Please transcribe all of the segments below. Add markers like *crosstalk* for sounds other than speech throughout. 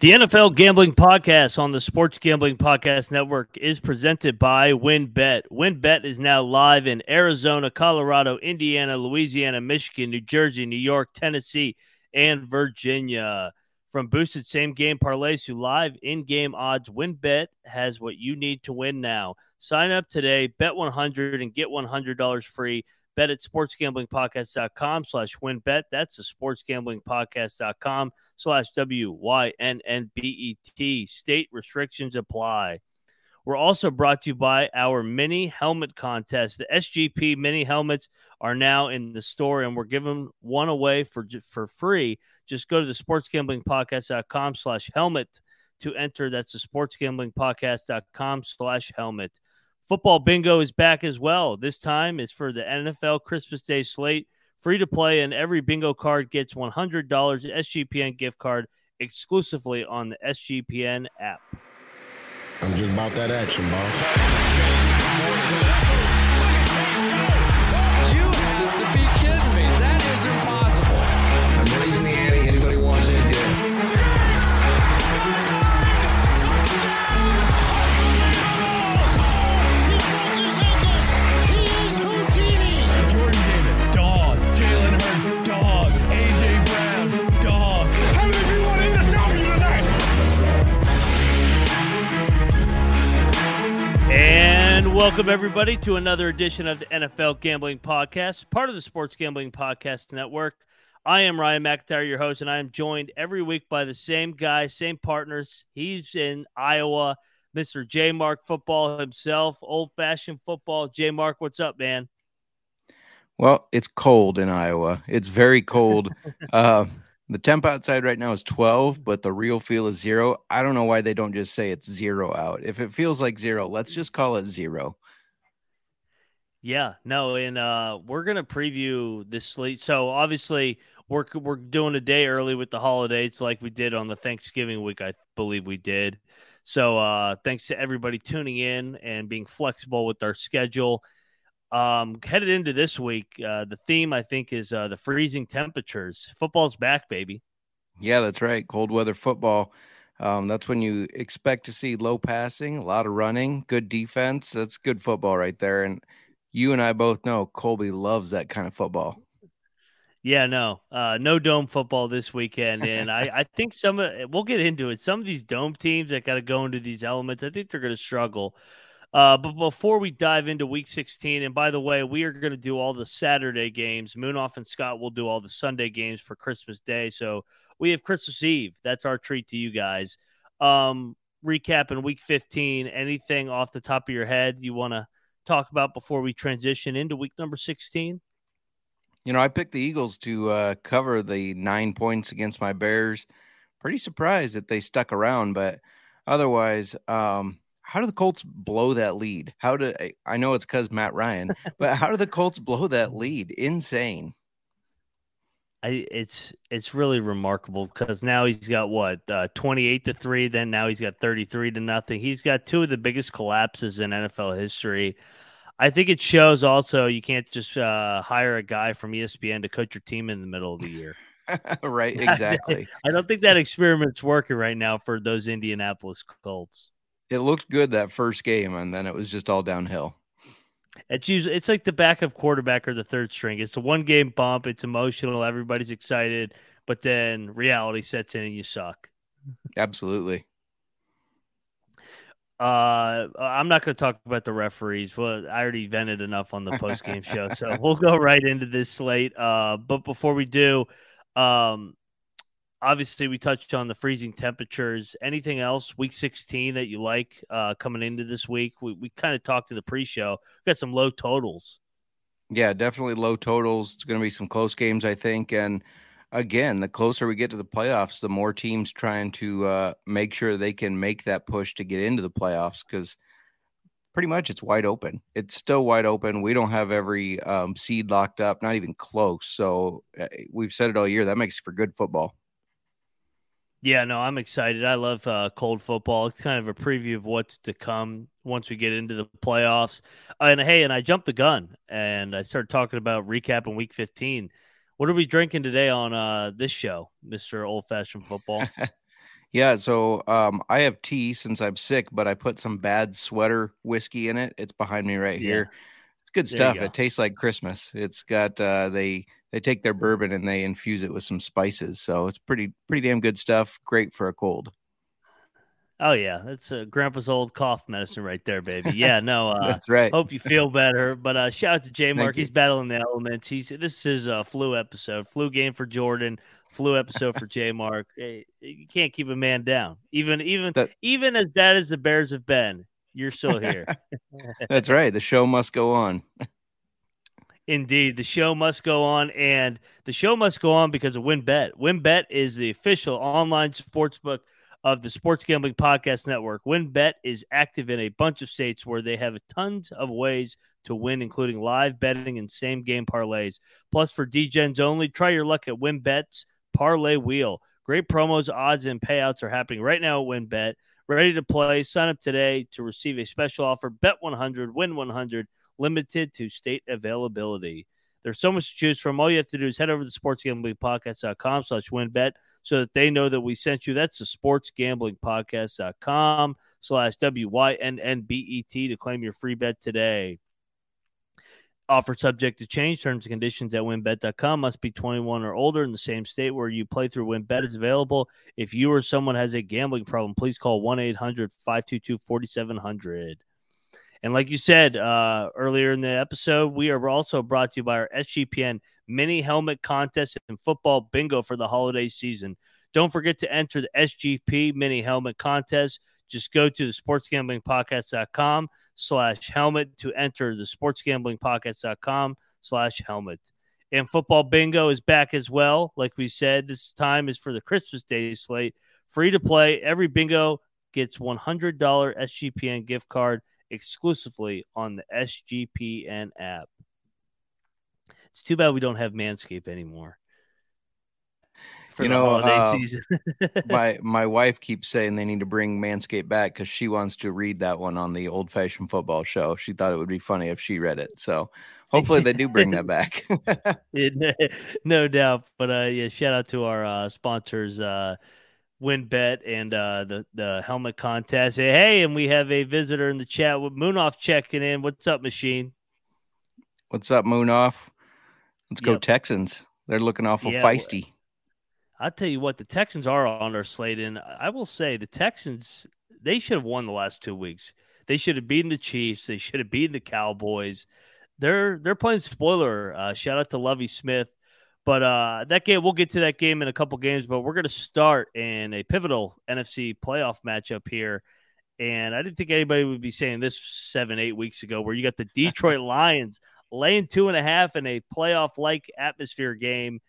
The NFL Gambling Podcast on the Sports Gambling Podcast Network is presented by WynnBET. WynnBET is now live in Arizona, Colorado, Indiana, Louisiana, Michigan, New Jersey, New York, Tennessee, and Virginia. From boosted same game parlays to live in game odds, WynnBET has what you need to win now. Sign up today, bet 100 and get $100 free bet at sportsgamblingpodcast.com slash winbet. That's the sportsgamblingpodcast.com slash W-Y-N-N-B-E-T. State restrictions apply. We're also brought to you by our mini helmet contest. The SGP mini helmets are now in the store, and we're giving one away for for free. Just go to the sportsgamblingpodcast.com slash helmet to enter. That's the sportsgamblingpodcast.com slash helmet. Football bingo is back as well. This time is for the NFL Christmas Day slate. Free to play, and every bingo card gets $100 SGPN gift card exclusively on the SGPN app. I'm just about that action, boss. Welcome everybody to another edition of the NFL Gambling Podcast, part of the Sports Gambling Podcast Network. I am Ryan McIntyre, your host, and I am joined every week by the same guy, same partners. He's in Iowa, Mr. J Mark Football himself, old fashioned football. J Mark, what's up, man? Well, it's cold in Iowa. It's very cold. *laughs* uh, the temp outside right now is 12, but the real feel is zero. I don't know why they don't just say it's zero out. If it feels like zero, let's just call it zero. Yeah, no, and uh, we're gonna preview this slate. So obviously, we're we're doing a day early with the holidays, like we did on the Thanksgiving week. I believe we did. So uh, thanks to everybody tuning in and being flexible with our schedule. Um, headed into this week, uh, the theme I think is uh, the freezing temperatures. Football's back, baby. Yeah, that's right. Cold weather football. Um, that's when you expect to see low passing, a lot of running, good defense. That's good football right there. And you and I both know Colby loves that kind of football. Yeah, no, uh, no dome football this weekend, and I, I *laughs* think some of we'll get into it. Some of these dome teams that got to go into these elements, I think they're going to struggle. Uh, but before we dive into week 16, and by the way, we are going to do all the Saturday games. Munaf and Scott will do all the Sunday games for Christmas Day. So we have Christmas Eve. That's our treat to you guys. Um, recap in week 15. Anything off the top of your head you want to talk about before we transition into week number 16? You know, I picked the Eagles to uh, cover the nine points against my Bears. Pretty surprised that they stuck around, but otherwise, um, how do the Colts blow that lead? How do I know it's because Matt Ryan, *laughs* but how do the Colts blow that lead? Insane. I it's it's really remarkable because now he's got what uh, 28 to 3 then now he's got 33 to nothing. He's got two of the biggest collapses in NFL history. I think it shows also you can't just uh, hire a guy from ESPN to coach your team in the middle of the year. *laughs* right, *laughs* exactly. I don't think that experiment's working right now for those Indianapolis Colts it looked good that first game, and then it was just all downhill. It's usually it's like the backup quarterback or the third string. It's a one game bump. It's emotional. Everybody's excited, but then reality sets in and you suck. Absolutely. Uh, I'm not going to talk about the referees. Well, I already vented enough on the post game show, so we'll go right into this slate. Uh, but before we do, um, obviously we touched on the freezing temperatures. Anything else week 16 that you like uh, coming into this week? We, we kind of talked to the pre-show. We got some low totals. Yeah, definitely low totals. It's going to be some close games, I think. And again, the closer we get to the playoffs, the more teams trying to uh, make sure they can make that push to get into the playoffs because pretty much it's wide open. It's still wide open. We don't have every um, seed locked up, not even close. So uh, we've said it all year. That makes for good football. Yeah, no, I'm excited. I love uh, cold football. It's kind of a preview of what's to come once we get into the playoffs. And hey, and I jumped the gun and I started talking about recapping week 15. What are we drinking today on uh, this show, Mr. Old Fashioned Football? *laughs* Yeah, so um, I have tea since I'm sick, but I put some bad sweater whiskey in it. It's behind me right Yeah. here. It's good stuff. go. It tastes like Christmas. It's got uh, they they take their bourbon and they infuse it with some spices, so it's pretty pretty damn good stuff. Great for a cold. Oh yeah, that's uh, Grandpa's old cough medicine right there, baby. Yeah, no. *laughs* Uh, That's right. Hope you feel better. But uh, shout out to J Mark. He's battling the elements. He's this is his uh, flu episode. Flu game for Jordan. Flu episode for J Mark. Hey, you can't keep a man down. Even even That- even as bad as the Bears have been, you're still here. *laughs* That's right. The show must go on. Indeed, the show must go on, and the show must go on because of WynnBET. WynnBET is the official online sportsbook of the Sports Gambling Podcast Network. WynnBET is active in a bunch of states where they have tons of ways to win, including live betting and same game parlays. Plus, for DGens only, try your luck at WynnBET's Parlay Wheel. Great promos, odds, and payouts are happening right now at WynnBET. Ready to play? Sign up today to receive a special offer. Bet 100, win 100 limited to state availability. There's so much to choose from. All you have to do is head over to sportsgamblingpodcast.com slash winbet so that they know that we sent you. That's the sportsgamblingpodcast.com slash W-Y-N-N-B-E-T to claim your free bet today. Offer subject to change. Terms and conditions at winbet.com must be 21 or older in the same state where you play through WynnBET is available. If you or someone has a gambling problem, please call 1-800-522-4700. And like you said uh, earlier in the episode, we are also brought to you by our SGPN mini helmet contest and football bingo for the holiday season. Don't forget to enter the SGP mini helmet contest. Just go to the sportsgamblingpodcast.com slash helmet to enter the sportsgamblingpodcast.com slash helmet. And football bingo is back as well. Like we said, this time is for the Christmas Day slate. Free to play. Every bingo gets $100 SGPN gift card exclusively on the SGPN app. It's too bad we don't have Manscaped anymore. For You the know, holiday uh, season. *laughs* my my wife keeps saying they need to bring Manscaped back because she wants to read that one on the old fashioned football show. She thought it would be funny if she read it. So hopefully they do bring that back. *laughs* *laughs* It- no doubt. But uh, yeah, shout out to our uh, sponsors, uh, WynnBET and uh, the the helmet contest. Hey, hey, and we have a visitor in the chat with Munaf checking in. What's up, machine? What's up, Munaf? Let's go Yep. Texans. They're looking awful Yeah, feisty. I'll tell you what, the Texans are on our slate, and I will say the Texans they should have won the last two weeks. They should have beaten the Chiefs. They should have beaten the Cowboys. They're they're playing spoiler. Uh, shout out to Lovie Smith. But uh, that game, we'll get to that game in a couple games. But we're going to start in a pivotal NFC playoff matchup here. And I didn't think anybody would be saying this seven, eight weeks ago, where you got the *laughs* Detroit Lions laying two and a half in a playoff like atmosphere game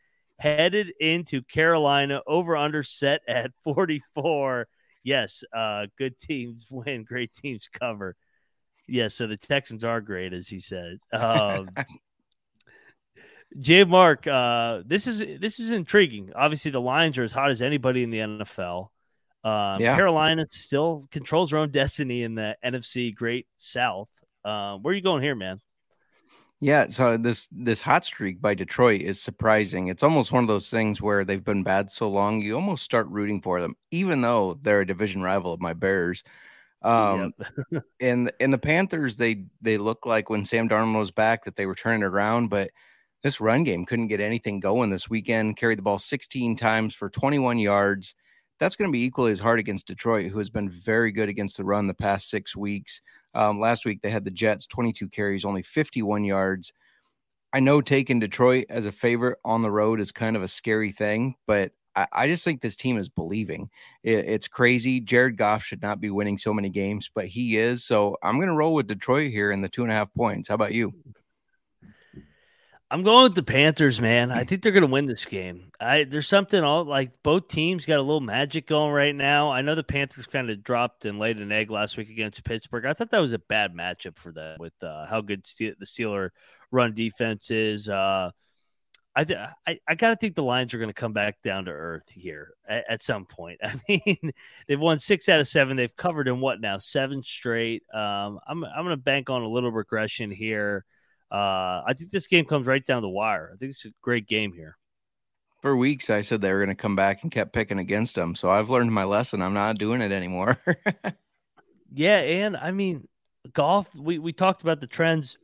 headed into Carolina over under set at *laughs* 44. Yes, uh, good teams *laughs* win, great teams cover. Yes, so the Texans are great, as he said. Um, *laughs* Jay Mark, uh, this is this is intriguing. Obviously, the Lions are as hot as anybody in the NFL. Um, Yeah. Carolina still controls their own destiny in the NFC Great South. Um, where are you going here, man? Yeah, so this this hot streak by Detroit is surprising. It's almost one of those things where they've been bad so long, you almost start rooting for them, even though they're a division rival of my Bears. Um, Yep. *laughs* and and the Panthers, they they look like when Sam Darnold was back that they were turning around, but this run game couldn't get anything going this weekend. Carried the ball 16 times for 21 yards. That's going to be equally as hard against Detroit, who has been very good against the run the past six weeks. Um, last week they had the Jets 22 carries, only 51 yards. I know taking Detroit as a favorite on the road is kind of a scary thing, but I, I just think this team is believing. It, it's crazy. Jared Goff should not be winning so many games, but he is. So I'm going to roll with Detroit here in the two and a half points. How about you? I'm going with the Panthers, man. I think they're going to win this game. I there's something all like both teams got a little magic going right now. I know the Panthers kind of dropped and laid an egg last week against Pittsburgh. I thought that was a bad matchup for them with uh, how good the Steeler run defense is. Uh, I, th- I I gotta think the Lions are going to come back down to earth here at, at some point. *laughs* I mean, they've won six out of seven. They've covered in what now seven straight. Um, I'm I'm going to bank on a little regression here. Uh, I think this game comes right down the wire. I think it's a great game here. For weeks, I said they were going to come back and kept picking against them. So I've learned my lesson. I'm not doing it anymore. *laughs* yeah, and I mean, Goff. We we talked about the trends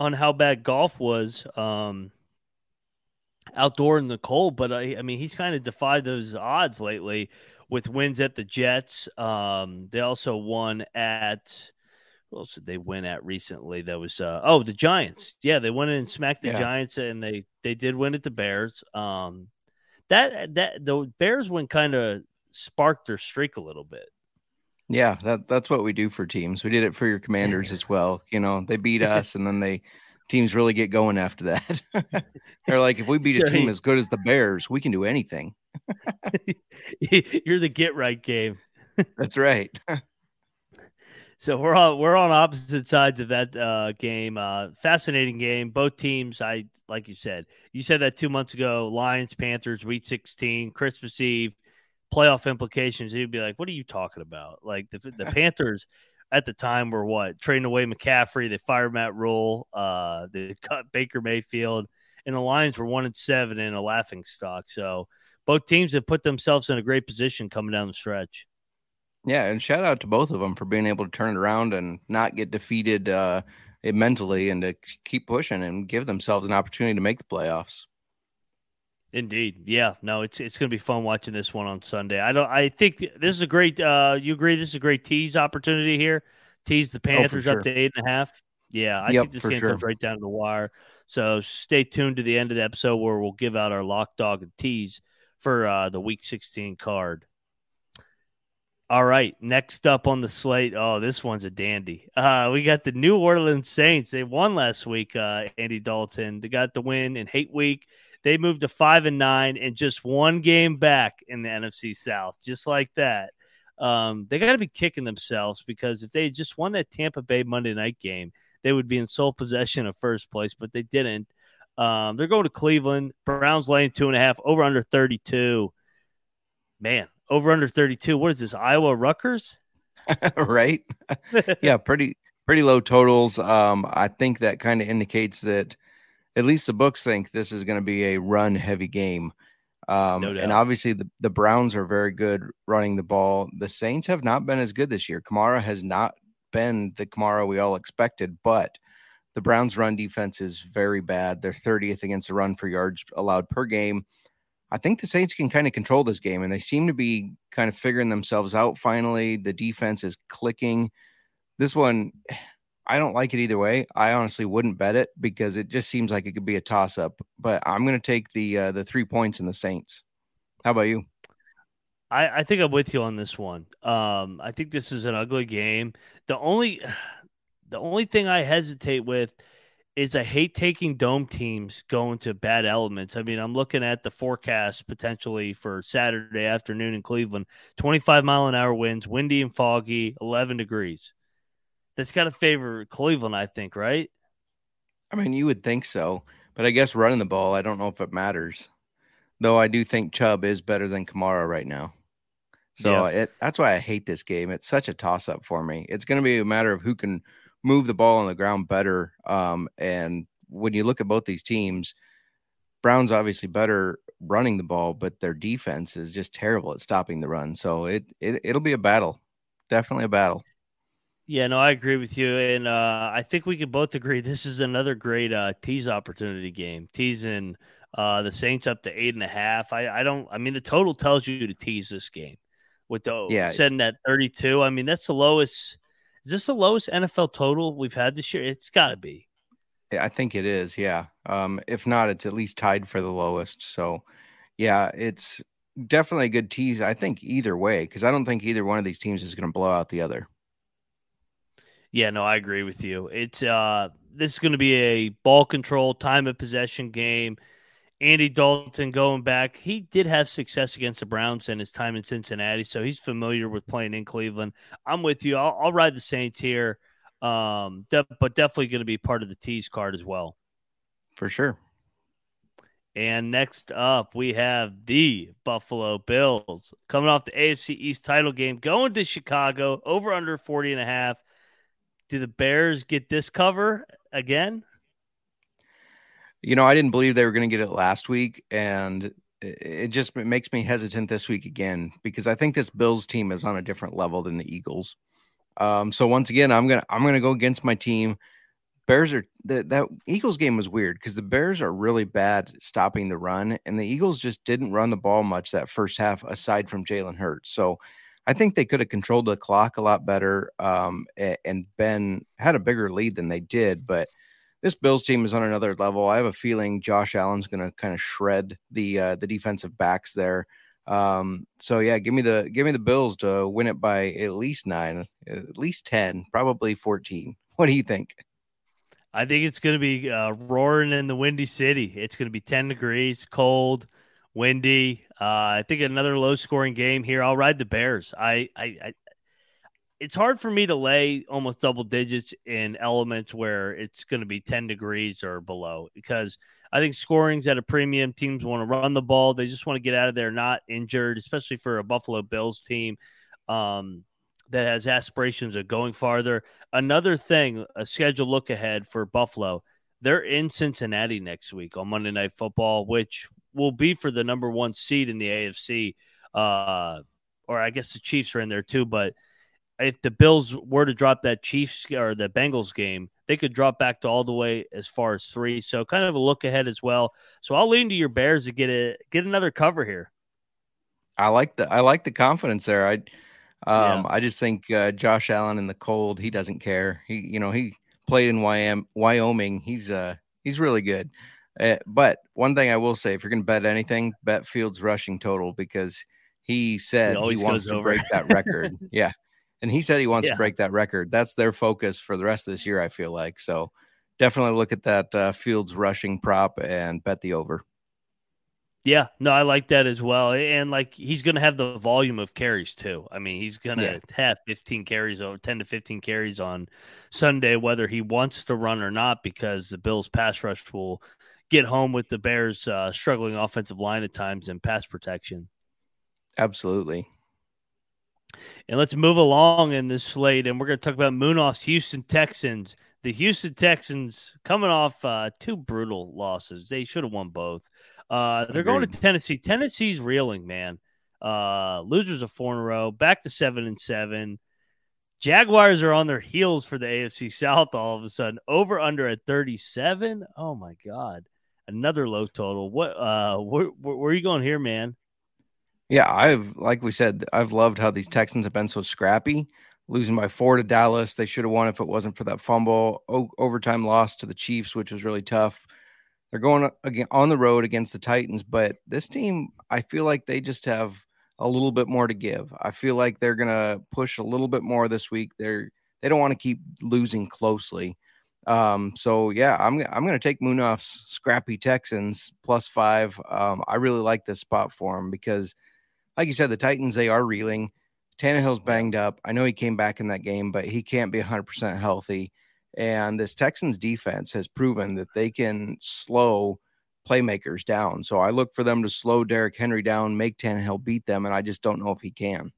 on how bad Goff was um, outdoor in the cold, but I, I mean, he's kind of defied those odds lately with wins at the Jets. Um, they also won at what else did they win at recently? That was uh, oh the Giants. Yeah, they went in and smacked the yeah. Giants, and they they did win at the Bears. Um, that that the Bears win kind of sparked their streak a little bit. Yeah, that that's what we do for teams. We did it for your commanders as well. You know, they beat *laughs* us and then they teams really get going after that. *laughs* They're like, if we beat a team as good as the Bears, we can do anything. *laughs* You're the get right game. That's right. So we're on we're on opposite sides of that uh, game. Uh, fascinating game. Both teams, I like you said. You said that two months ago. Lions, Panthers, Week 16, Christmas Eve playoff implications, he'd be like, "What are you talking about?" Like the the *laughs* Panthers at the time were what trading away McCaffrey, they fired Matt Rhule. uh, they cut Baker Mayfield, and the Lions were one and seven in a laughing stock. So both teams have put themselves in a great position coming down the stretch. Yeah, and shout out to both of them for being able to turn it around and not get defeated uh, mentally and to keep pushing and give themselves an opportunity to make the playoffs. Indeed, yeah. No, it's it's going to be fun watching this one on Sunday. I don't. I think this is a great. uh You agree? This is a great tease opportunity here. Tease the oh, Panthers oh, sure. up to eight and a half. Yeah, I yep, think this game sure. comes right down to the wire. So stay tuned to the end of the episode where we'll give out our lock dog and tease for uh, the Week 16 card. All right, next up on the slate. Oh, this one's a dandy. Uh, we got the New Orleans Saints. They won last week. Uh, Andy Dalton. They got the win in Hate Week. They moved to five and nine and just one game back in the NFC South, just like that. Um, they got to be kicking themselves because if they just won that Tampa Bay Monday night game, they would be in sole possession of first place, but they didn't. Um, they're going to Cleveland. Browns laying two and a half, over under 32. Man, over under 32. What is this, Iowa Rutgers? *laughs* right. *laughs* yeah, pretty pretty low totals. Um, I think that kind of indicates that at least the books think this is going to be a run heavy game. Um, no and obviously, the, the Browns are very good running the ball. The Saints have not been as good this year. Kamara has not been the Kamara we all expected, but the Browns' run defense is very bad. They're 30th against the run for yards allowed per game. I think the Saints can kind of control this game, and they seem to be kind of figuring themselves out finally. The defense is clicking. This one, I don't like it either way. I honestly wouldn't bet it because it just seems like it could be a toss up. But I'm going to take the uh, the three points in the Saints. How about you? I, I think I'm with you on this one. Um, I think this is an ugly game. The only *sighs* the only thing I hesitate with is I hate taking dome teams going to bad elements. I mean, I'm looking at the forecast potentially for Saturday afternoon in Cleveland 25 mile an hour winds, windy and foggy, 11 degrees that's got to favor Cleveland, I think, right? I mean, you would think so, but I guess running the ball, I don't know if it matters. Though I do think Chubb is better than Kamara right now. So yeah. it, that's why I hate this game. It's such a toss up for me. It's going to be a matter of who can move the ball on the ground better. Um, and when you look at both these teams, Brown's obviously better running the ball, but their defense is just terrible at stopping the run. So it, it it'll be a battle, definitely a battle. Yeah, no, I agree with you, and uh, I think we can both agree *laughs* this is another great uh, tease opportunity game. Teasing uh, the Saints up to eight and a half. I, I don't. I mean, the total tells you to tease this game with the yeah setting at thirty two. I mean, that's the lowest. Is this the lowest NFL total we've had this year? It's got to be. Yeah, I think it is. Yeah. Um, if not, it's at least tied for the lowest. So, yeah, it's definitely a good tease. I think either way, because I don't think either one of these teams is going to blow out the other. Yeah, no, I agree with you. It's uh this is going to be a ball control, time of possession game. Andy Dalton going back, he did have success against the Browns in his time in Cincinnati, so he's familiar with playing in Cleveland. I'm with you. I'll, I'll ride the Saints here, um, de- but definitely going to be part of the tease card as well. For sure. And next up, we have the Buffalo Bills coming off the AFC East title game, going to Chicago over under 40 and a half. Do the Bears get this cover again? You know, I didn't believe they were going to get it last week, and it just it makes me hesitant this week again because I think this Bills team is on a different level than the Eagles. Um, so once again, I'm gonna I'm gonna go against my team. Bears are that that Eagles game was weird because the Bears are really bad stopping the run, and the Eagles just didn't run the ball much that first half, aside from Jalen Hurts. So I think they could have controlled the clock a lot better um, and been had a bigger lead than they did. But this Bills team is on another level. I have a feeling Josh Allen's going to kind of shred the uh, the defensive backs there. Um, so yeah, give me the give me the Bills to win it by at least nine, at least ten, probably fourteen. *laughs* What do you think? I think it's going to be uh, roaring in the windy city. It's going to be ten degrees, cold, windy. Uh, I think another low scoring game here. I'll ride the Bears. I, I, I it's hard for me to lay almost double digits in elements where it's going to be 10 degrees or below because I think scoring's at a premium. Teams want to run the ball. They just want to get out of there not injured, especially for a Buffalo Bills team um, that has aspirations of going farther. Another thing, a schedule look ahead for Buffalo. They're in Cincinnati next week on Monday Night Football, which will be for the number one seed in the AFC. Uh, or I guess the Chiefs are in there too, but – if the Bills were to drop that Chiefs or the Bengals game, they could drop back to all the way as far as three. So kind of a look ahead as well. So I'll lean to your Bears to get a get another cover here. I like the I like the confidence there. I um yeah. I just think uh, Josh Allen in the cold, he doesn't care. He you know, he played in Wyoming. He's uh he's really good. Uh, but one thing I will say, if you're going to bet anything, bet Fields rushing total because he said he, he wants to over. break that *laughs* record. yeah and he said he wants yeah. to break that record. That's their focus for the rest of this year. I feel like so. Definitely look at that uh, Fields rushing prop and bet the over. Yeah, no, I like that as well. And like he's going to have the volume of carries too. I mean, he's going to yeah. have 15 carries or 10 to 15 carries on Sunday, whether he wants to run or not, because the Bills pass rush will get home with the Bears uh, struggling offensive line at times and pass protection. Absolutely. And let's move along in this slate, and we're going to talk about Munaf's Houston Texans. The Houston Texans coming off uh, two brutal losses. They should have won both. Uh, they're Agreed. going to Tennessee. Tennessee's reeling, man. Uh, losers of four in a row, back to seven and seven. Jaguars are on their heels for the AFC South all of a sudden. Over under at 37. Oh my God. Another low total. What uh where, where, where are you going here, man? Yeah, I've like we said, I've loved how these Texans have been so scrappy. Losing by four to Dallas, they should have won if it wasn't for that fumble. O- overtime loss to the Chiefs, which was really tough. They're going again on the road against the Titans, but this team, I feel like they just have a little bit more to give. I feel like they're gonna push a little bit more this week. They're they don't want to keep losing closely. Um, so yeah, I'm I'm gonna take Munaf's scrappy Texans plus five. Um, I really like this spot for him because like you said, the Titans, they are reeling. Tannehill's banged up. I know he came back in that game, but he can't be 100% healthy. And this Texans defense has proven that they can slow playmakers down. So I look for them to slow Derrick Henry down, make Tannehill beat them, and I just don't know if he can.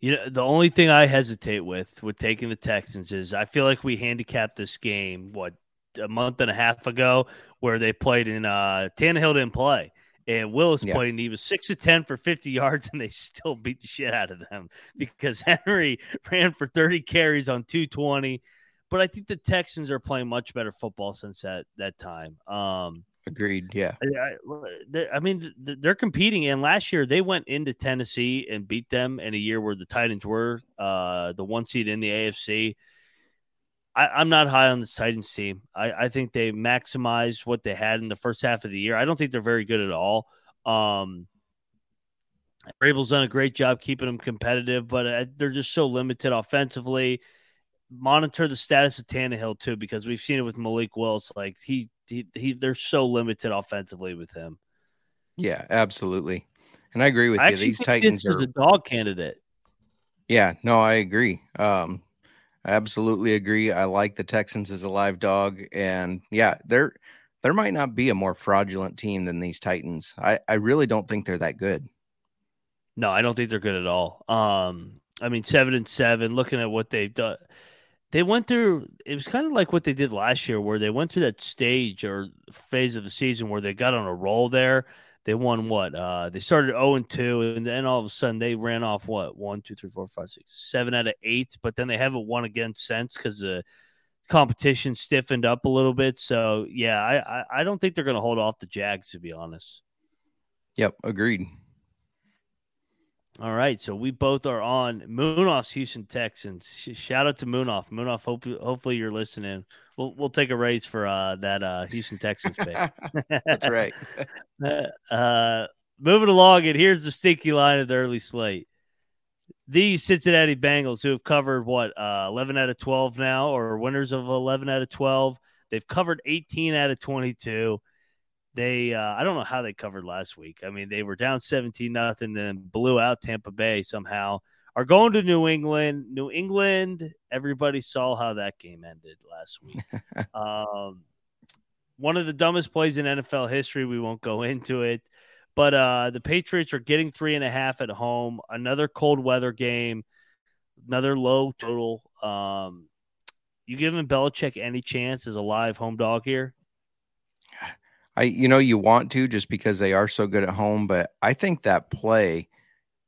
You know, the only thing I hesitate with with taking the Texans is I feel like we handicapped this game what a month and a half ago where they played in uh Tannehill didn't play. And Willis yeah. played, and he was six to ten for fifty yards, and they still beat the shit out of them *laughs* because Henry ran for thirty carries on two twenty. But I think the Texans are playing much better football since that that time. Um, Agreed. Yeah. I, I, mean, they're competing, and last year they went into Tennessee and beat them in a year where the Titans were uh, the one seed in the AFC. I, am not high on the Titans team. I, I, think they maximized what they had in the first half of the year. I don't think they're very good at all. Um, Vrabel's done a great job keeping them competitive, but uh, they're just so limited offensively. Monitor the status of Tannehill too, because we've seen it with Malik Willis. Like he, he, he they're so limited offensively with him. Yeah, absolutely, and I agree with I you. These Titans are a dog candidate. Yeah, no, I agree. Um, I absolutely agree. I like the Texans as a live dog, and yeah, there there might not be a more fraudulent team than these Titans. I I really don't think they're that good. No, I don't think they're good at all. Um, I mean, seven and seven. Looking at what they've done, they went through it was kind of like what they did last year where they went through that stage or phase of the season where they got on a roll there they won what uh they started 0 and 2 and then all of a sudden they ran off what one two three four five six seven out of eight but then they haven't won again since because the competition stiffened up a little bit so yeah i i, I don't think they're going to hold off the jags to be honest yep agreed all right, so we both are on Munaf's Houston Texans. Shout out to Munaf. Munaf, hope, hopefully you're listening. We'll we'll take a raise for uh, that uh, Houston Texans pick. *laughs* That's right. *laughs* *laughs* uh, moving along, and here's the stinky line of the early slate. These Cincinnati Bengals, who have covered what uh, 11 out of 12 now, or winners of 11 out of 12, they've covered 18 out of 22 they uh, I don't know how they covered last week. I mean, they were down 17 nothing, then blew out Tampa Bay somehow. Are going to New England. New England, everybody saw how that game ended last week. *laughs* um, one of the dumbest plays in NFL history. We won't go into it. But uh, the Patriots are getting three and a half at home. Another cold weather game, another low total. Um, you giving Belichick any chance as a live home dog here? I you know you want to just because they are so good at home, but I think that play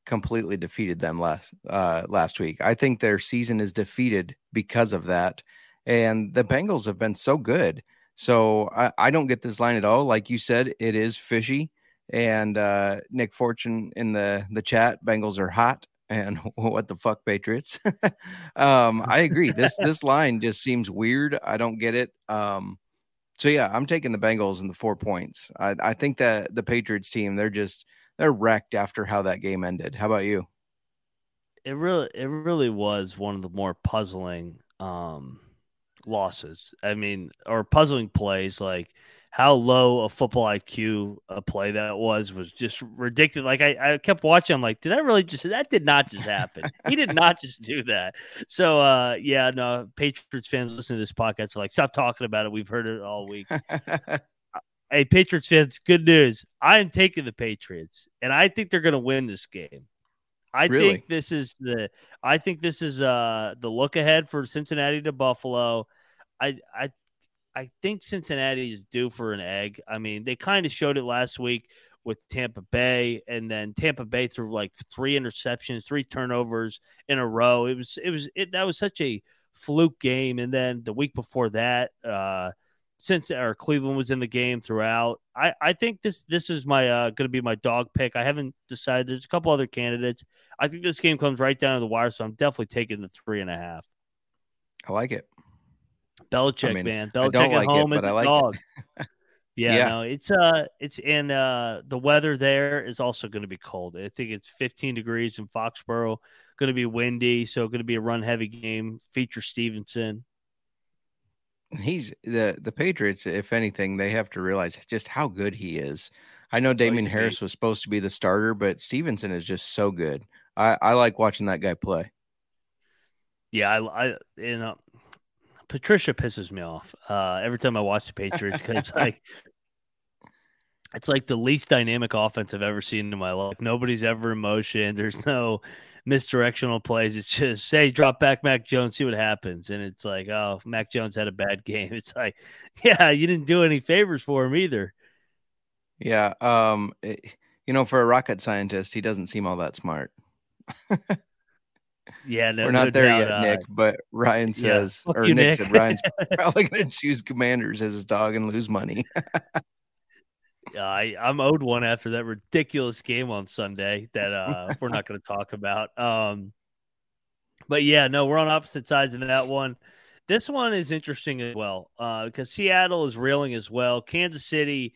completely defeated them last uh, last week. I think their season is defeated because of that, and the Bengals have been so good. So I, I don't get this line at all. Like you said, it is fishy. And uh, Nick Fortune in the the chat, Bengals are hot. And *laughs* what the fuck, Patriots? *laughs* um, I agree. This this *laughs* line just seems weird. I don't get it. Um, so yeah, I'm taking the Bengals in the four points. I, I think that the Patriots team, they're just they're wrecked after how that game ended. How about you? It really it really was one of the more puzzling um losses. I mean, or puzzling plays like how low a football IQ a play that was was just ridiculous. Like I, I kept watching, I'm like, did I really just that did not just happen? *laughs* he did not just do that. So uh yeah, no, Patriots fans listening to this podcast are like, stop talking about it. We've heard it all week. *laughs* hey, Patriots fans, good news. I am taking the Patriots, and I think they're gonna win this game. I really? think this is the I think this is uh the look ahead for Cincinnati to Buffalo. I I I think Cincinnati is due for an egg. I mean, they kind of showed it last week with Tampa Bay, and then Tampa Bay threw like three interceptions, three turnovers in a row. It was it was it, that was such a fluke game. And then the week before that, uh, since or Cleveland was in the game throughout, I I think this this is my uh, going to be my dog pick. I haven't decided. There's a couple other candidates. I think this game comes right down to the wire, so I'm definitely taking the three and a half. I like it. Belichick, I mean, man. Belichick at like home it, and the like dog. *laughs* yeah, yeah, no, it's uh, it's in uh, the weather there is also going to be cold. I think it's 15 degrees in Foxborough. Going to be windy, so going to be a run heavy game. Feature Stevenson. He's the the Patriots. If anything, they have to realize just how good he is. I know Damien oh, Harris was supposed to be the starter, but Stevenson is just so good. I, I like watching that guy play. Yeah, I, I you know Patricia pisses me off uh, every time I watch the Patriots because it's *laughs* like it's like the least dynamic offense I've ever seen in my life. Nobody's ever in motion. There's no misdirectional plays. It's just say drop back Mac Jones, see what happens, and it's like oh Mac Jones had a bad *laughs* game. It's like yeah, you didn't do any favors for him either. Yeah, um, it, eh, you know, for a rocket scientist, he doesn't seem all that smart. Yeah, no, we're not no there doubt, yet, uh, Nick. But Ryan *laughs* says, yeah. or you, Nick, Nick, said, Ryan's *laughs* probably going to choose Commanders as his dog and lose money. I I'm owed one after that ridiculous game on Sunday that uh, we're not going to talk about. Um, but yeah, no, we're on opposite sides of that one. This one is interesting as well because uh, Seattle is reeling as well. Kansas City,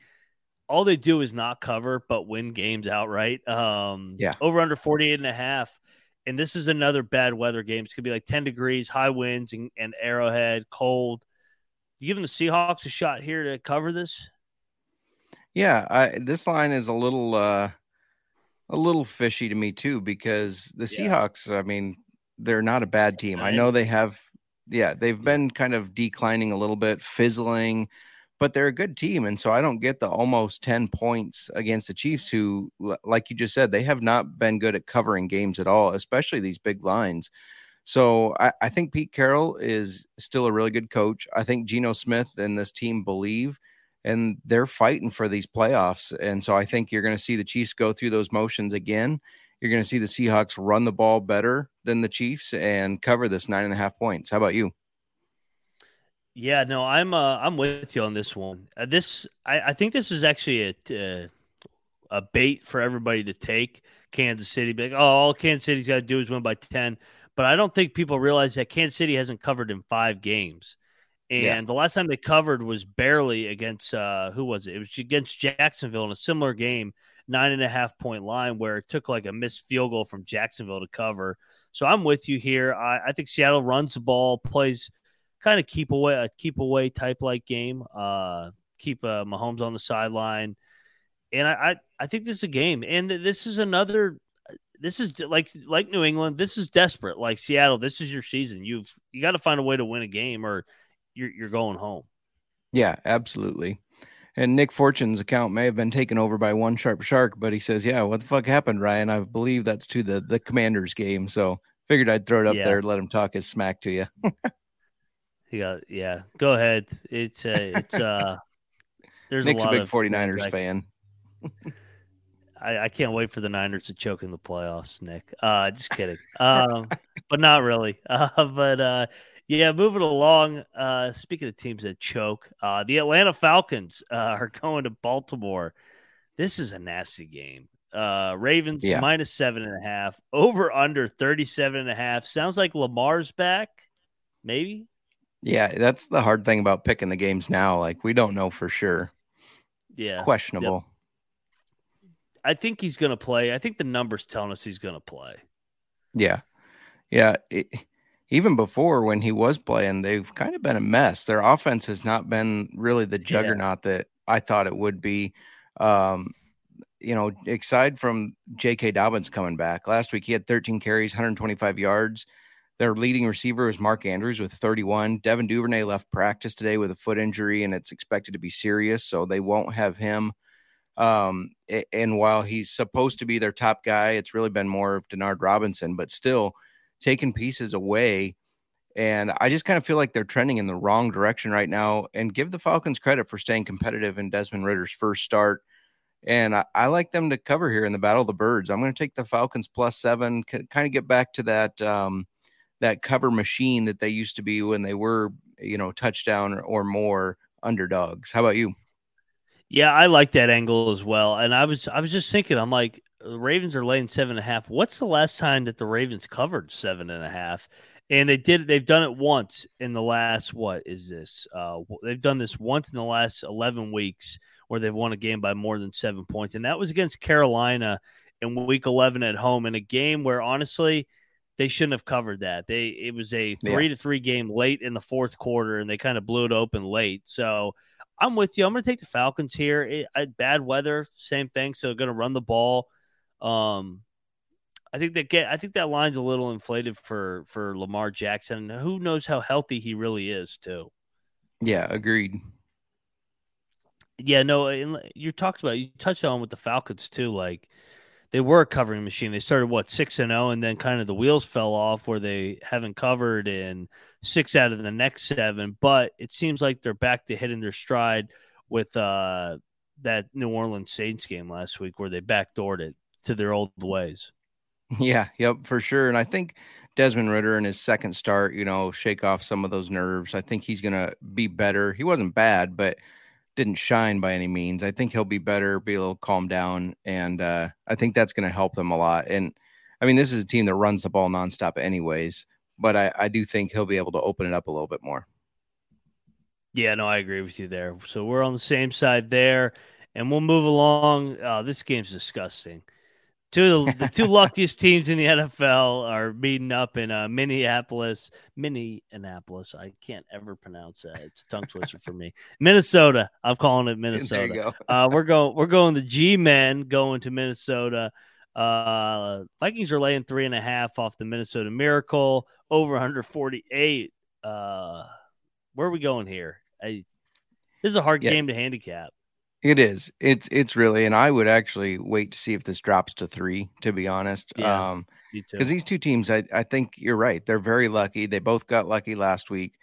all they do is not cover but win games outright. Um, yeah, over under 48 and a half and this is another bad weather game. It's gonna be like 10 degrees, high winds, and, and Arrowhead, cold. You giving the Seahawks a shot here to cover this? Yeah, I, this line is a little uh, a little fishy to me too because the yeah. Seahawks. I mean, they're not a bad team. I know they have. Yeah, they've been kind of declining a little bit, fizzling but they're a good team. And so I don't get the almost 10 points against the Chiefs, who, like you just said, they have not been good at covering games at all, especially these big lines. So I, I think Pete Carroll is still a really good coach. I think Geno Smith and this team believe and they're fighting for these playoffs. And so I think you're going to see the Chiefs go through those motions again. You're going to see the Seahawks run the ball better than the Chiefs and cover this nine and a half points. How about you? Yeah, no, I'm uh, I'm with you on this one. Uh, this I, I think this is actually a uh, a bait for everybody to take Kansas City. Like, oh, all Kansas City's got to do is win by ten. But I don't think people realize that Kansas City hasn't covered in five games. And yeah. the last time they covered was barely against uh, who was it? It was against Jacksonville in a similar game, nine and a half point line where it took like a missed field goal from Jacksonville to cover. So I'm with you here. I, I think Seattle runs the ball, plays kind of keep away a keep away type like game. Uh, keep uh, Mahomes on the sideline, and I, I I think this is a game, and this is another. This is like like New England. This is desperate. Like Seattle, this is your season. You've you got to find a way to win a game, or you're you're going home. Yeah, absolutely. And Nick Fortune's account may have been taken over by one sharp shark, but he says, "Yeah, what the fuck happened, Ryan? I believe that's to the the Commanders game." So figured I'd throw it up yeah. there, let him talk his smack to you. *laughs* yeah, yeah. Go ahead. It's uh, it's uh. *laughs* There's Nick's a, a big 49ers fan. *laughs* I, I, can't wait for the Niners to choke in the playoffs, Nick. Uh, just kidding. um, but not really. Uh, but uh, yeah, moving along. Uh, speaking of teams that choke, uh, the Atlanta Falcons uh, *laughs* are going to Baltimore. This is a nasty game. Uh, Ravens yeah. minus seven and a half, over under 37 and a half. Sounds like Lamar's back, maybe. Yeah, that's the hard thing about picking the games now. Like, we don't know for sure. Yeah. It's questionable. Yep. I think he's going to play. I think the numbers telling us he's going to play. Yeah. Yeah. It, even before when he was playing, they've kind of been a mess. Their offense has not been really the juggernaut yeah. that I thought it would be. Um, you know, aside from J.K. Dobbins coming back last week, he had 13 carries, 125 yards. Their leading receiver is Mark Andrews with 31. Devin Duvernay left practice today with a foot injury, and it's expected to be serious, so they won't have him. Um, and while he's supposed to be their top guy, it's really been more of Denard Robinson, but still – taking pieces away. And I just kind of feel like they're trending in the wrong direction right now. And give the Falcons credit for staying competitive in Desmond Ridder's first start. And I, I like them to cover here in the Battle of the Birds. I'm going to take the Falcons plus seven, kind of get back to that um, that cover machine that they used to be when they were, you know, touchdown or, or more underdogs. How about you? Yeah, I like that angle as well. And I was I was just thinking, I'm like, the Ravens are laying seven and a half. What's the last time that the Ravens covered seven and a half? And they did. They've done it once in the last. What is this? Uh, they've done this once in the last eleven weeks, where they've won a game by more than seven points, and that was against Carolina in Week eleven at home in a game where honestly they shouldn't have covered that. They it was a three yeah. to three game late in the fourth quarter, and they kind of blew it open late. So I'm with you. I'm going to take the Falcons here. It, bad weather, same thing. So going to run the ball. Um, I think that get I think that line's a little inflated for for Lamar Jackson. Who knows how healthy he really is too. Yeah, agreed. Yeah, no, you talked about you touched on with the Falcons too. Like they were a covering machine. They started what six and zero, oh, and then kind of the wheels fell off where they haven't covered in six out of the next seven. But it seems like they're back to hitting their stride with uh, that New Orleans Saints game last week where they backdoored it to their old ways. Yeah, yep, for sure. And I think Desmond Ridder in his second start, you know, shake off some of those nerves. I think he's going to be better. He wasn't bad, but didn't shine by any means. I think he'll be better, be a little calmed down, and uh, I think that's going to help them a lot. And I mean, this is a team that runs the ball nonstop, anyways. But I, I do think he'll be able to open it up a little bit more. Yeah, no, I agree with you there. So we're on the same side there, and we'll move along. Uh, this game's disgusting. Two the, the two luckiest teams in the NFL are meeting up in uh, Minneapolis, Minneapolis. I can't ever pronounce that. It's a tongue twister for me. Minnesota. I'm calling it Minnesota. Go. *laughs* uh, we're going. We're going. The G men going to Minnesota. Uh, Vikings are laying three and a half off the Minnesota Miracle over 148. Uh, where are we going here? I, this is a hard yeah. game to handicap. It is. It's it's really, and I would actually wait to see if this drops to three. To be honest, yeah. Um, because these two teams, I, I think you're right. They're very lucky. They both got lucky last week.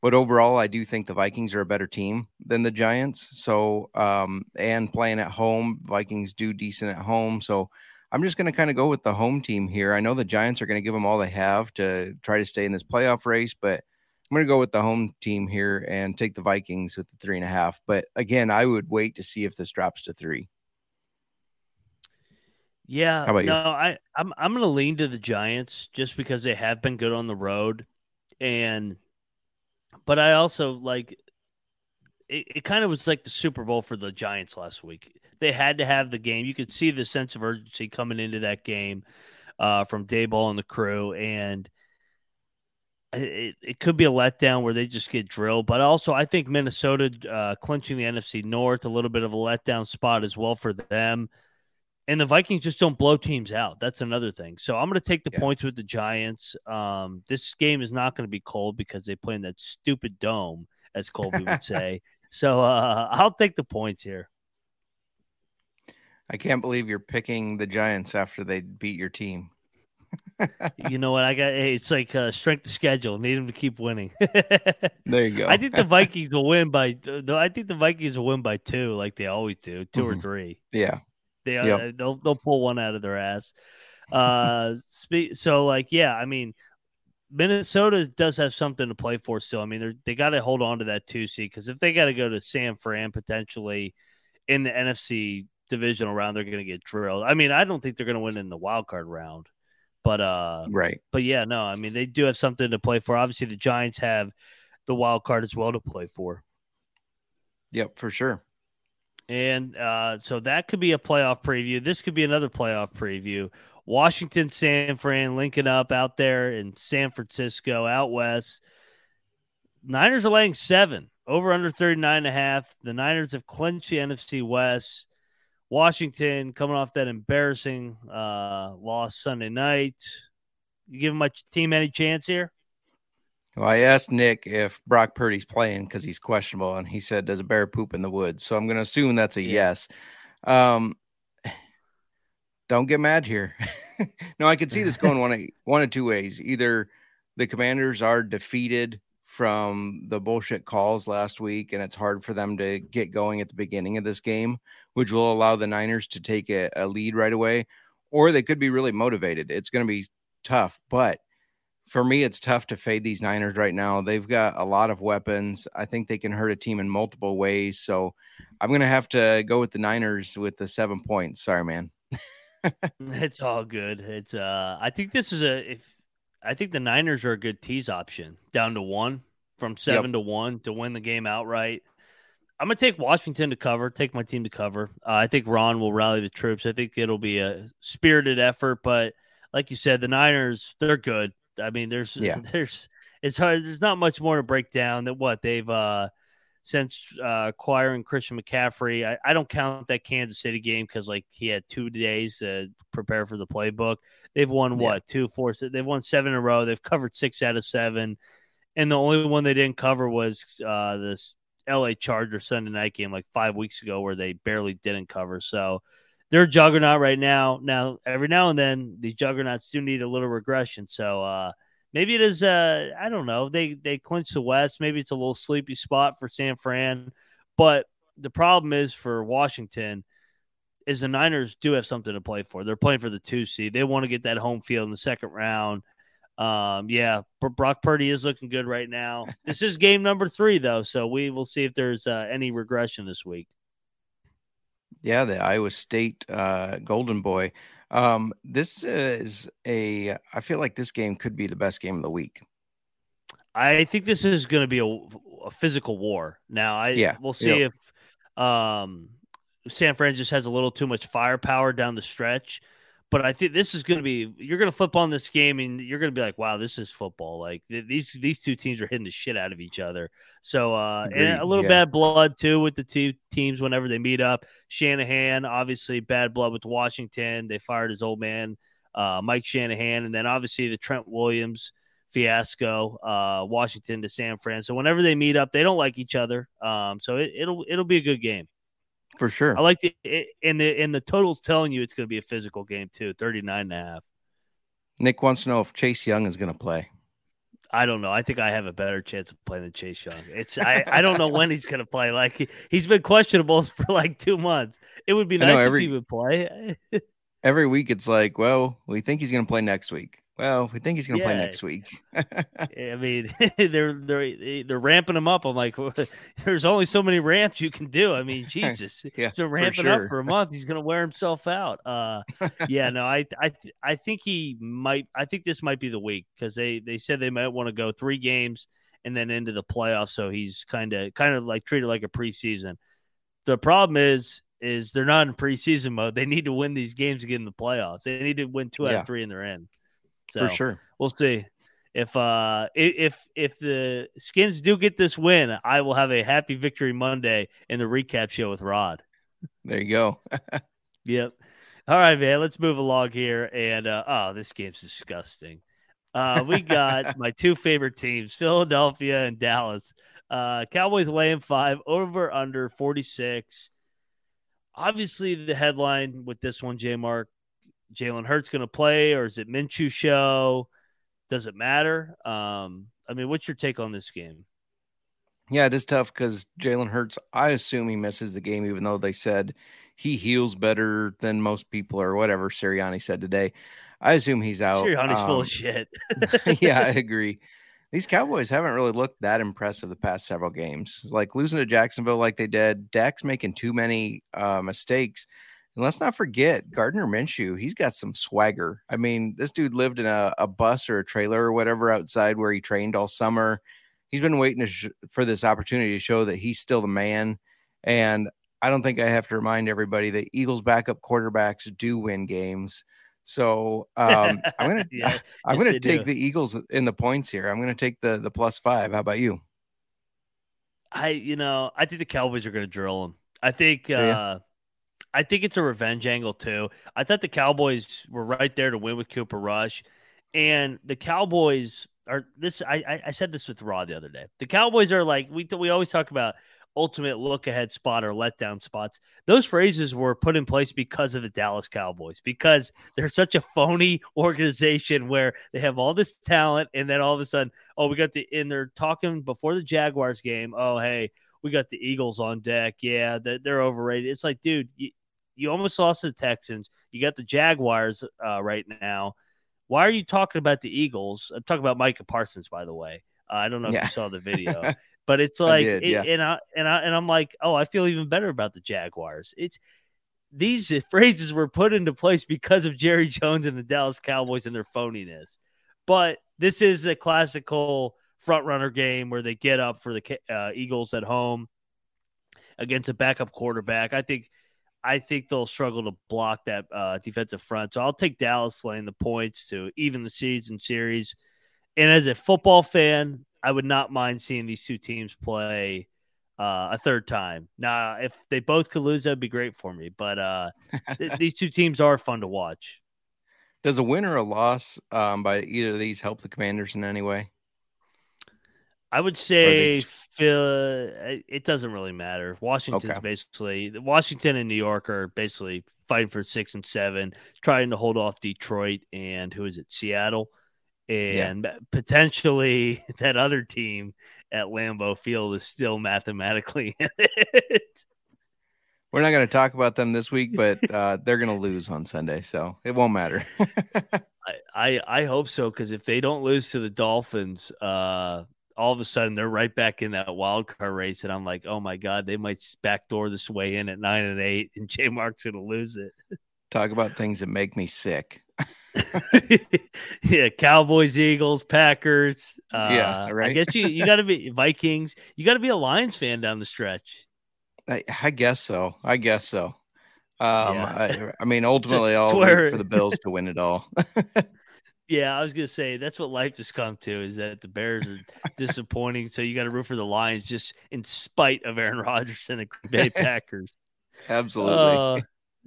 But overall, I do think the Vikings are a better team than the Giants. So, um, and playing at home, Vikings do decent at home. So, I'm just going to kind of go with the home team here. I know the Giants are going to give them all they have to try to stay in this playoff race, but I'm going to go with the home team here and take the Vikings with the three and a half. But again, I would wait to see if this drops to three. Yeah, How about no, you? I I'm I'm going to lean to the Giants just because they have been good on the road, and but I also like it, it kind of was like the Super Bowl for the Giants last week. They had to have the game. You could see the sense of urgency coming into that game uh, from Daboll and the crew, and it, it could be a letdown where they just get drilled. But also, I think Minnesota uh, clinching the NFC North a little bit of a letdown spot as well for them. And the Vikings just don't blow teams out. That's another thing. So I'm going to take the yeah. points with the Giants. Um, this game is not going to be cold because they play in that stupid dome, as Colby would *laughs* say. So uh, I'll take the points here. I can't believe you're picking the Giants after they beat your team. *laughs* you know what? I got hey, it's like uh, strength of schedule. Need them to keep winning. *laughs* there you go. I think the *laughs* Vikings will win by. I think the Vikings will win by two, like they always do, 2 mm-hmm. or three. Yeah, they uh, yep. they'll they'll pull one out of their ass. Uh, so like yeah, I mean, Minnesota does have something to play for still. I mean, they they got to hold on to that two seed because if they got to go to San Fran potentially in the NFC divisional round, they're going to get drilled. I mean, I don't think they're going to win in the wild card round. But uh, right. But yeah, no, I mean they do have something to play for. Obviously, the Giants have the wild card as well to play for. Yep, for sure. And uh, so that could be a playoff preview. This could be another playoff preview. Washington, San Fran linking up out there in San Francisco, out west. Niners are laying seven over under 39 and a half. The Niners have clinched the NFC West. Washington coming off that embarrassing uh, loss Sunday night. You give my team any chance here? Well, I asked Nick if Brock Purdy's playing because he's questionable, and he said, "Does a bear poop in the woods?" So I'm going to assume that's a yeah. yes. Um, *sighs* don't get mad here. *laughs* no, I could see this going one of, *laughs* one of two ways. Either the Commanders are defeated from the bullshit calls last week, and it's hard for them to get going at the beginning of this game, which will allow the Niners to take a, a lead right away, or they could be really motivated. It's going to be tough, but for me, it's tough to fade these Niners right now. They've got a lot of weapons. I think they can hurt a team in multiple ways. So I'm going to have to go with the Niners with the seven points. Sorry, man. *laughs* it's all good. It's uh I think this is a if I think the Niners are a good tease option down to one from seven yep. to one to win the game outright. I'm gonna take Washington to cover, take my team to cover. Uh, I think Ron will rally the troops. I think it'll be a spirited effort, but like you said, the Niners they're good. I mean, there's yeah. *laughs* there's it's hard. There's not much more to break down that what they've uh since uh, acquiring Christian McCaffrey. I, I don't count that Kansas City game because like he had two days to prepare for the playbook. They've won what yeah. two, four? They've won seven in a row. They've covered six out of seven, and the only one they didn't cover was uh, this L.A. Charger Sunday night game like five weeks ago where they barely didn't cover. So they're juggernaut right now. Now every now and then these juggernauts do need a little regression. So uh, maybe it is uh I don't know. They they clinch the West. Maybe it's a little sleepy spot for San Fran. But the problem is for Washington is the Niners do have something to play for. They're playing for the two seed. They want to get that home field in the second round. Um, yeah, Brock Purdy is looking good right now. *laughs* This is game number three, though, so we will see if there's uh, any regression this week. Yeah, the Iowa State uh, Golden Boy um, this is a. I feel like this game could be the best game of the week. I think this is going to be a, a, physical war. Now, I yeah, we'll see yep. if um, San Fran just has a little too much firepower down the stretch. But I think this is going to be you're going to flip on this game and you're going to be like, wow, this is football. Like th- these these two teams are hitting the shit out of each other. So uh, and a little yeah. bad blood too with the two teams whenever they meet up. Shanahan, obviously bad blood with Washington. They fired his old man, uh, Mike Shanahan, and then obviously the Trent Williams fiasco, uh, Washington to San Fran. So whenever they meet up, they don't like each other. Um, so it, it'll it'll be a good game for sure. I like the and the and the total's telling you it's going to be a physical game too, 39 and a half. Nick wants to know if Chase Young is going to play. I don't know. I think I have a better chance of playing than Chase Young. It's I, I don't know when he's going to play. Like he, has been questionable *laughs* for like two months. It would be nice every, if he would play. *laughs* every week it's like, well, we think he's going to play next week. Well, we think he's going to yeah. play next week. *laughs* I mean, *laughs* they're they're they're ramping him up. I'm like, well, *laughs* there's only so many ramps you can do. I mean, Jesus, yeah, so ramping sure. up for a month, he's going to wear himself out. Uh, yeah, no, I I I think he might. I think this might be the week because they they said they might want to go three games and then into the playoffs. So he's kind of kind of like treated like a preseason. The problem is is they're not in preseason mode. They need to win these games to get in the playoffs. They need to win two yeah. out of three and they're in. So For sure. We'll see. If uh if if the skins do get this win, I will have a happy victory Monday in the recap show with Rod. There you go. *laughs* yep. All right, man. Let's move along here. And uh, oh, this game's disgusting. Uh, we got *laughs* my two favorite teams, Philadelphia and Dallas. Uh, Cowboys laying five over under 46. Obviously, the headline with this one, J Mark, Jalen Hurts going to play, or is it Minshew show? Does it matter? Um, I mean, what's your take on this game? Yeah, it is tough because Jalen Hurts. I assume he misses the game, even though they said he heals better than most people, or whatever Sirianni said today. I assume he's out. Sirianni's um, full of um, shit. *laughs* yeah, I *laughs* agree. These Cowboys haven't really looked that impressive the past several games. Like losing to Jacksonville, like they did. Dak's making too many uh, mistakes. And let's not forget Gardner Minshew. He's got some swagger. I mean, this dude lived in a, a bus or a trailer or whatever outside where he trained all summer. He's been waiting sh- for this opportunity to show that he's still the man. And I don't think I have to remind everybody that Eagles backup quarterbacks do win games. So um, I'm gonna *laughs* yeah, *laughs* I'm gonna take do. the Eagles in the points here. I'm gonna take the the plus five. How about you? I you know I think the Cowboys are gonna drill them. I think uh, I think it's a revenge angle too. I thought the Cowboys were right there to win with Cooper Rush, and the Cowboys are this. I I said this with Raw the other day. The Cowboys are like we we always talk about ultimate look ahead spot or letdown spots. Those phrases were put in place because of the Dallas Cowboys, because they're such a phony organization where they have all this talent and then all of a sudden, oh, we got the and they're talking before the Jaguars game. Oh, hey, we got the Eagles on deck. Yeah, they're, overrated. It's like, dude, you almost lost to the Texans. You got the Jaguars uh, right now. Why are you talking about the Eagles? I'm talking about Micah Parsons, by the way. Uh, I don't know yeah. if you saw the video, *laughs* but it's like, did, it, yeah. and I and I and I'm like, oh, I feel even better about the Jaguars. It's these *laughs* phrases were put into place because of Jerry Jones and the Dallas Cowboys and their phoniness. But this is a classical front runner game where they get up for the uh, Eagles at home against a backup quarterback. I think I think they'll struggle to block that uh, defensive front. So I'll take Dallas laying the points to even the season series. And as a football fan, I would not mind seeing these two teams play uh, a third time. Now, if they both could lose, that'd be great for me. But uh, th- *laughs* these two teams are fun to watch. Does a win or a loss um, by either of these help the Commanders in any way? I would say Phil, it doesn't really matter. Washington's okay. basically Washington and New York are basically fighting for six and seven, trying to hold off Detroit and who is it, Seattle, and yeah. potentially *laughs* that other team at Lambeau Field is still mathematically *laughs* We're not going to talk about them this week, *laughs* but uh, they're going to lose on Sunday, so it won't matter. I, I, I hope so because if they don't lose to the Dolphins, uh, all of a sudden they're right back in that wild card race, and I'm like, oh my god, they might backdoor this way in at nine and eight, and *laughs* J Mark's gonna lose it. Talk about things that make me sick. *laughs* yeah, Cowboys, Eagles, Packers. Uh, yeah, right. I guess you you got to be *laughs* Vikings. You got to be a Lions fan down the stretch. I, I guess so. I guess so. Um, yeah. I, I, mean, ultimately, I'll wait for the Bills to win it all. Yeah, I was gonna say that's what life has come to is that the Bears are *laughs* disappointing. So you got to root for the Lions just in spite of Aaron *laughs* Rodgers and the Green Bay *laughs* Packers. Absolutely.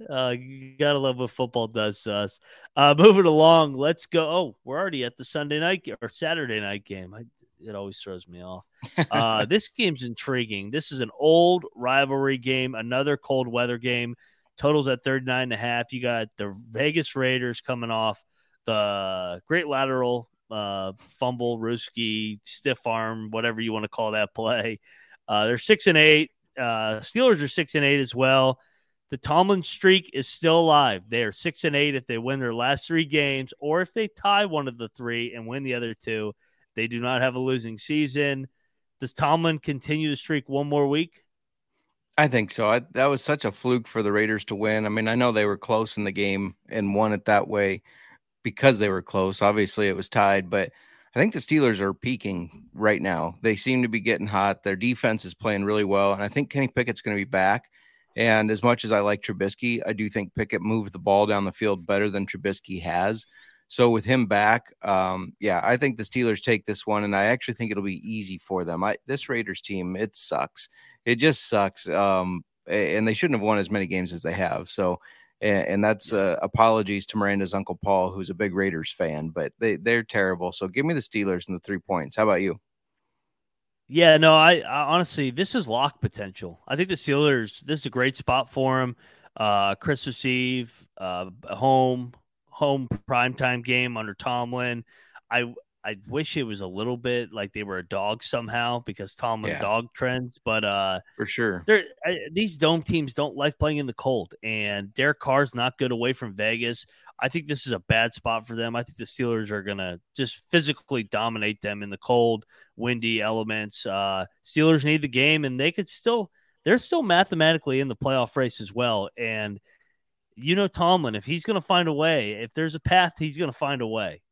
Uh, uh, you gotta love what football does to us. Uh, moving along, let's go. Oh, we're already at the Sunday night or Saturday night game. I, it always throws me off. Uh, this game's intriguing. This is an old rivalry game, another cold weather game. Totals at 39 and a half. You got the Vegas Raiders coming off the great lateral uh, fumble, Ruski, stiff arm, whatever you want to call that *laughs* play. Uh, they're six and eight. Uh, Steelers are six and eight as well. The Tomlin streak is still alive. They are six and eight if they win their last three games, or if they tie one of the three and win the other two. They do not have a losing season. Does Tomlin continue the streak one more week? I think so. I, that was such a fluke for the Raiders to win. I mean, I know they were close in the game and won it that way because they were close. Obviously, it was tied, but I think the Steelers are peaking right now. They seem to be getting hot. Their defense is playing really well, and I think Kenny Pickett's going to be back. And as much as I like Trubisky, I do think Pickett moved the ball down the field better than Trubisky has. So with him back, um, yeah, I think the Steelers take this one, and I actually think it'll be easy for them. I, this Raiders team, it sucks. It just sucks. Um, and they shouldn't have won as many games as they have. So and, and that's uh, apologies to Miranda's uncle Paul, who's a big Raiders fan, but they they're terrible. So give me the Steelers and the three points. How about you? Yeah, no, I, I, honestly, this is lock potential. I think the Steelers, this is a great spot for them. Uh, Christmas Eve, uh, home, home primetime game under Tomlin. I I wish it was a little bit like they were a dog somehow because Tomlin yeah. dog trends, but uh, for sure, these dome teams don't like playing in the cold, and Derek Carr's not good away from Vegas. I think this is a bad spot for them. I think the Steelers are gonna just physically dominate them in the cold, windy elements. Uh, Steelers need the game, and they could still they're still mathematically in the playoff race as well, and. You know Tomlin, if he's going to find a way, if there's a path, he's going to find a way.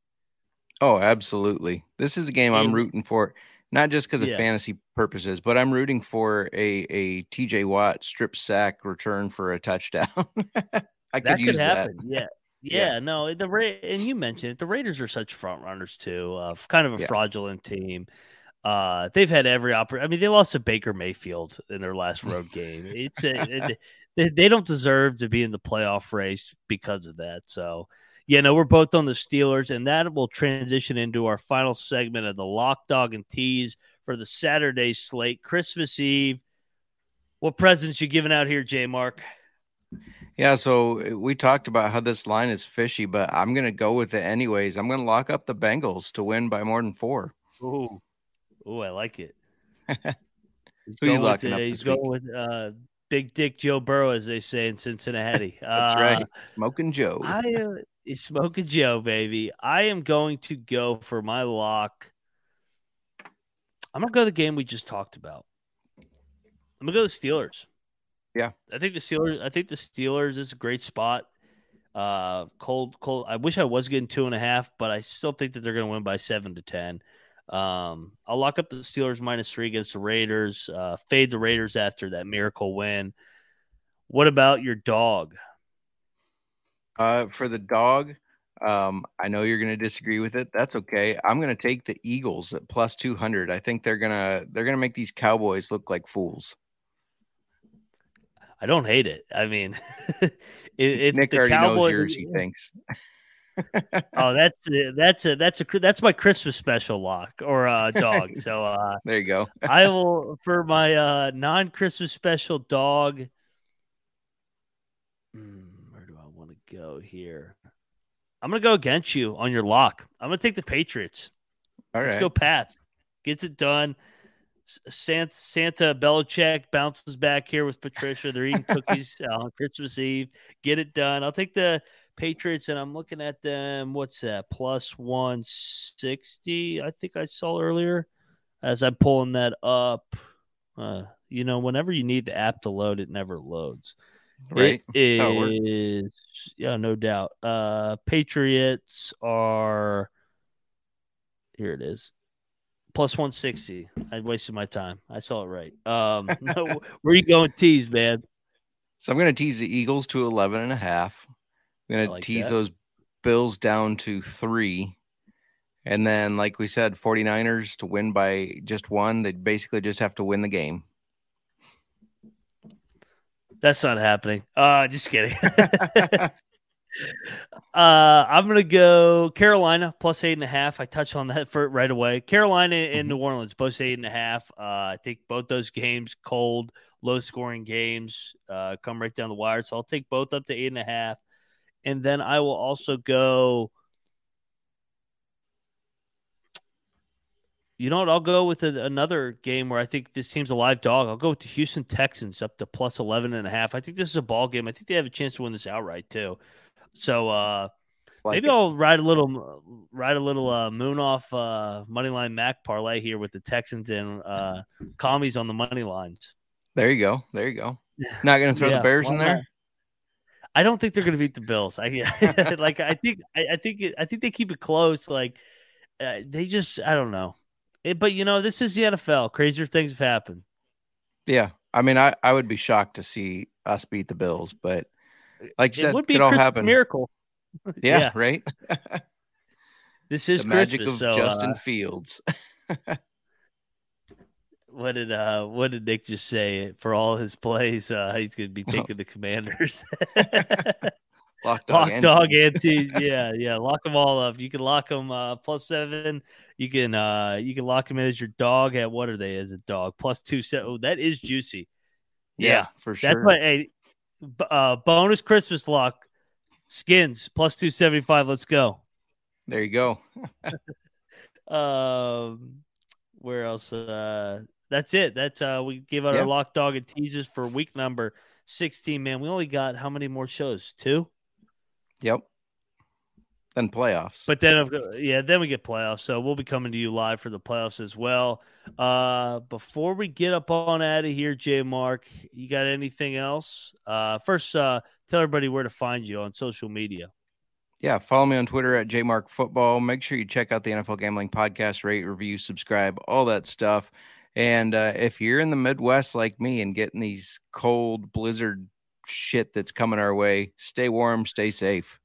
Oh, absolutely. This is a game I'm rooting for, not just because of yeah. fantasy purposes, but I'm rooting for a a TJ Watt strip sack return for a touchdown. *laughs* I could that use happen. that. Yeah. Yeah, yeah, no, the Ra- and you mentioned it. The Raiders are such front runners too. Uh, kind of a yeah. fraudulent team. Uh, they've had every opportunity. I mean, they lost to Baker Mayfield in their last road game. It's a, it, *laughs* they don't deserve to be in the playoff race because of that. So, yeah, no, we're both on the Steelers, and that will transition into our final segment of the Lock Dog and Tease for the Saturday slate, Christmas Eve. What presents you giving out here, J Mark? Yeah, so uh, we talked about how this line is fishy, but I'm going to go with it anyways. I'm going to lock up the Bengals to win by more than four. Ooh, ooh, I like it. *laughs* Who locking with, up? He's going with uh, Big Dick Joe Burrow, as they say in Cincinnati. *laughs* That's uh, right, Smoking Joe. I, *laughs* is Smoking Joe, baby. I am going to go for my lock. I'm gonna go the game we just talked about. I'm gonna go the Steelers. Yeah, I think the Steelers. I think the Steelers is a great spot. Uh, cold, cold. I wish I was getting two and a half, but I still think that they're gonna win by seven to ten. Um, I'll lock up the Steelers minus three against the Raiders. Uh, fade the Raiders after that miracle win. What about your dog? Uh, for the dog, um, I know you're going to disagree with it. That's okay. I'm going to take the Eagles at plus 200. I think they're going to they're going to make these Cowboys look like fools. I don't hate it. I mean, *laughs* it, it, Nick already Cowboys, knows yours. He thinks. *laughs* oh, that's that's a that's a that's my Christmas special lock or uh, dog. So *laughs* uh, there you go. I will for my uh, non Christmas special dog. Hmm go here. I'm gonna go against you on your lock. I'm gonna take the Patriots. All Let's right. go, Pats. Gets it done. Santa, Santa Belichick bounces back here with Patricia. They're eating cookies *laughs* on Christmas Eve. Get it done. I'll take the Patriots, and I'm looking at them. What's that? Plus 160, I think I saw earlier as I'm pulling that up. Uh, you know, whenever you need the app to load, it never loads. Right. It is, yeah, no doubt. Uh, Patriots are here. It is plus one sixty. I wasted my time. I saw it right. Um, *laughs* where are you going, tease, man? So I'm going to tease the Eagles to 11 and a half. I'm going like to tease that. those Bills down to three. And then, like we said, 49ers to win by just one. They basically just have to win the game. That's not happening. Uh, just kidding. *laughs* uh, I'm gonna go Carolina plus eight and a half. I touched on that for right away. Carolina and mm-hmm. New Orleans both eight and a half. Uh, I think both those games cold, low scoring games, uh, come right down the wire. So I'll take both up to eight and a half, and then I will also go You know what? I'll go with a, another game where I think this team's a live dog. I'll go with the Houston Texans up to plus 11 and a half. I think this is a ball game. I think they have a chance to win this outright too. So uh, like maybe it. I'll ride a little ride a little uh, Munaf uh, money line Mac parlay here with the Texans and uh, commies on the money lines. There you go. There you go. *laughs* Not going to throw yeah, the Bears in there. Not? I don't think they're going to beat the Bills. I *laughs* like. I think. I, I think. It, I think they keep it close. Like uh, they just. I don't know. It, but you know, this is the NFL. Crazier things have happened. Yeah, I mean, I I would be shocked to see us beat the Bills, but like you it said, would be it all happen. Miracle. *laughs* Yeah, yeah. right. *laughs* this is the magic of so, Justin uh, Fields. *laughs* what did uh what did Nick just say for all his plays? Uh, he's going to be taking the Commanders. Lock dog, lock dog antes. *laughs* yeah, yeah. Lock them all up. You can lock them uh, plus seven. You can uh you can lock them in as your dog at what are they as a dog plus two set. Oh, that is juicy. Yeah, yeah for sure. That's my a uh, bonus Christmas lock skins plus two seventy five. Let's go. There you go. *laughs* um, where else? Uh, that's it. That's uh, we gave out our lock dog and teases for week number sixteen. Man, we only got how many more shows? Two. Yep. Then playoffs. But then, yeah, then we get playoffs. So we'll be coming to you live for the playoffs as well. Uh, before we get up on out of here, J Mark, you got anything else? Uh, first, uh, tell everybody where to find you on social media. Yeah, follow me on Twitter at jmarkfootball. Make sure you check out the NFL Gambling Podcast, rate, review, subscribe, all that stuff. And uh, if you're in the Midwest like me and getting these cold blizzard shit that's coming our way. Stay warm, stay safe.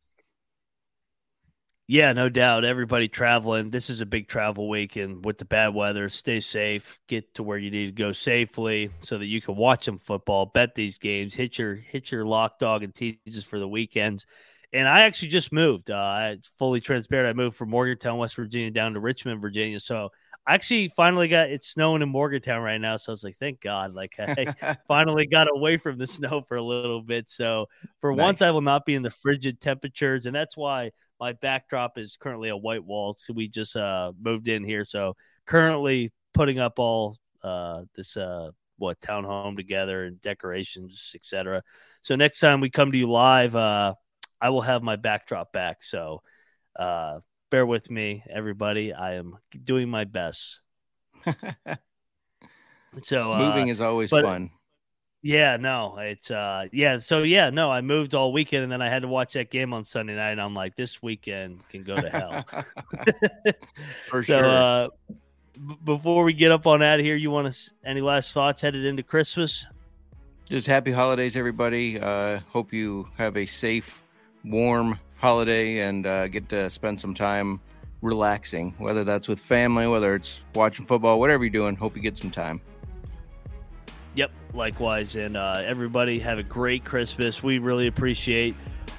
Yeah, no doubt. Everybody traveling. This is a big travel week, and with the bad weather, stay safe. Get to where you need to go safely, so that you can watch some football, bet these games, hit your hit your lock dog and teases for the weekends. And I actually just moved. Uh, I fully transparent. I moved from Morgantown, West Virginia, down to Richmond, Virginia. So I actually finally got it's snowing in Morgantown right now. So I was like, thank God. Like I *laughs* finally got away from the snow for a little bit. So for nice. once I will not be in the frigid temperatures. And that's why my backdrop is currently a white wall. So we just uh moved in here. So currently putting up all uh this uh what townhome together and decorations, etc. So next time we come to you live, uh I will have my backdrop back. So uh bear with me, everybody. I am doing my best. *laughs* so uh, moving is always but, fun. Yeah, no, it's uh yeah, so yeah, no, I moved all weekend and then I had to watch that game on Sunday night and I'm like this weekend can go to hell. *laughs* For *laughs* so, sure. Uh b- before we get up on out of here, you want to any last thoughts headed into Christmas? Just happy holidays everybody. Uh hope you have a safe, warm holiday and uh, get to spend some time relaxing, whether that's with family, whether it's watching football, whatever you're doing. Hope you get some time. Yep, likewise. And uh, everybody have a great Christmas. We really appreciate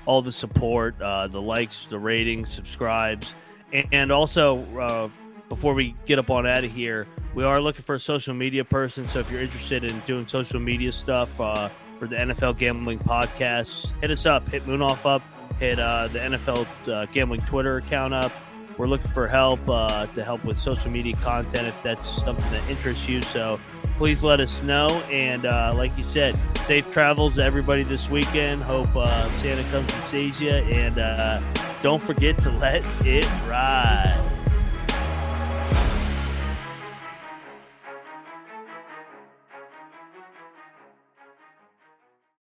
all the support, uh, the likes, the ratings, subscribes. And, also, uh, before we get up on out of here, we are looking for a social media person. So if you're interested in doing social media stuff uh, for the NFL Gambling Podcast, hit us up, hit Munaf up hit uh, the NFL uh, gambling Twitter account up. We're looking for help uh, to help with social media content if that's something that interests you. So please let us know. And uh, like you said, safe travels to everybody this weekend. Hope uh, Santa comes and sees you. And uh, don't forget to let it ride.